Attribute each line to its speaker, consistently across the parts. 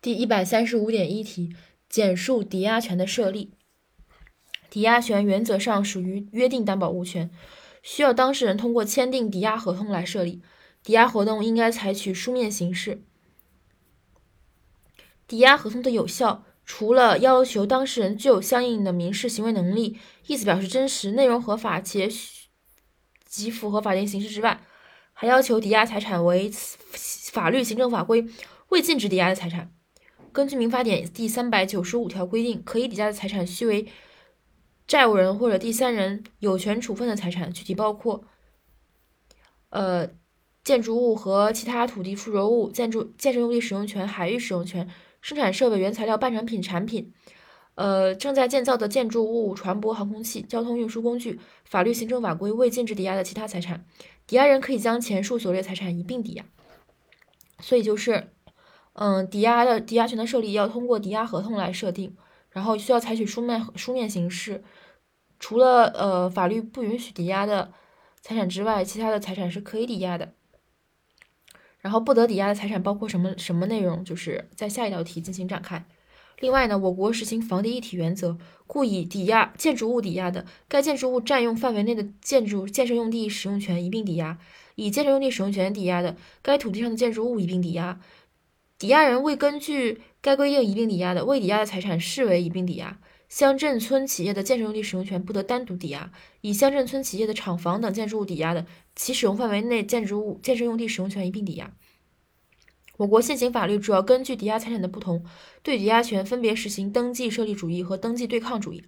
Speaker 1: 第一百三十五点一题，简述抵押权的设立。抵押权原则上属于约定担保物权，需要当事人通过签订抵押合同来设立。抵押合同应该采取书面形式。抵押合同的有效，除了要求当事人具有相应的民事行为能力，意思表示真实，内容合法且即符合法定形式之外，还要求抵押财产为法律、行政法规未禁止抵押的财产。根据民法典第三百九十五条规定，可以抵押的财产须为债务人或者第三人有权处分的财产，具体包括：呃，建筑物和其他土地附着物、建筑建设用地使用权、海域使用权、生产设备、原材料、半成品、产品。呃，正在建造的建筑物、船舶、航空器、交通运输工具、法律、行政法规未禁止抵押的其他财产，抵押人可以将前述所列财产一并抵押。所以就是，嗯，抵押的抵押权的设立要通过抵押合同来设定，然后需要采取书面书面形式。除了呃法律不允许抵押的财产之外，其他的财产是可以抵押的。然后不得抵押的财产包括什么什么内容？就是在下一道题进行展开。另外呢，我国实行房地一体原则，故以抵押建筑物抵押的，该建筑物占用范围内的建筑建设用地使用权一并抵押；以建设用地使用权抵押的，该土地上的建筑物一并抵押。抵押人未根据该规定一并抵押的，未抵押的财产视为一并抵押。乡镇村企业的建设用地使用权不得单独抵押；以乡镇村企业的厂房等建筑物抵押的，其使用范围内建筑物建设用地使用权一并抵押。我国现行法律主要根据抵押财产的不同，对抵押权分别实行登记设立主义和登记对抗主义。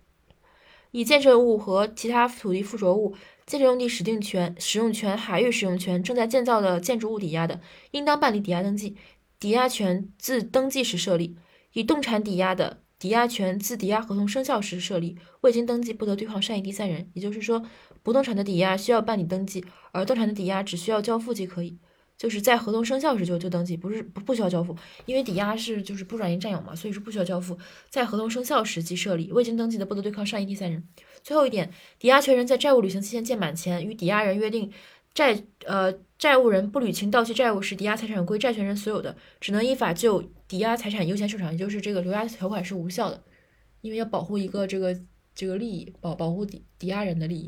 Speaker 1: 以建设物和其他土地附着物、建设用地使定权、使用权、海域使用权、正在建造的建筑物抵押的，应当办理抵押登记，抵押权自登记时设立；以动产抵押的，抵押权自抵押合同生效时设立，未经登记不得对抗善意第三人。也就是说，不动产的抵押需要办理登记，而动产的抵押只需要交付即可以。就是在合同生效时就就登记，不是不不需要交付，因为抵押是就是不转移占有嘛，所以说不需要交付。在合同生效时即设立，未经登记的不得对抗善意第三人。最后一点，抵押权人在债务履行期限届满前与抵押人约定，债呃债务人不履行到期债务时，抵押财产归债权人所有的，只能依法就抵押财产优先受偿，也就是这个留押条款是无效的，因为要保护一个这个这个利益，保保护抵抵押人的利益。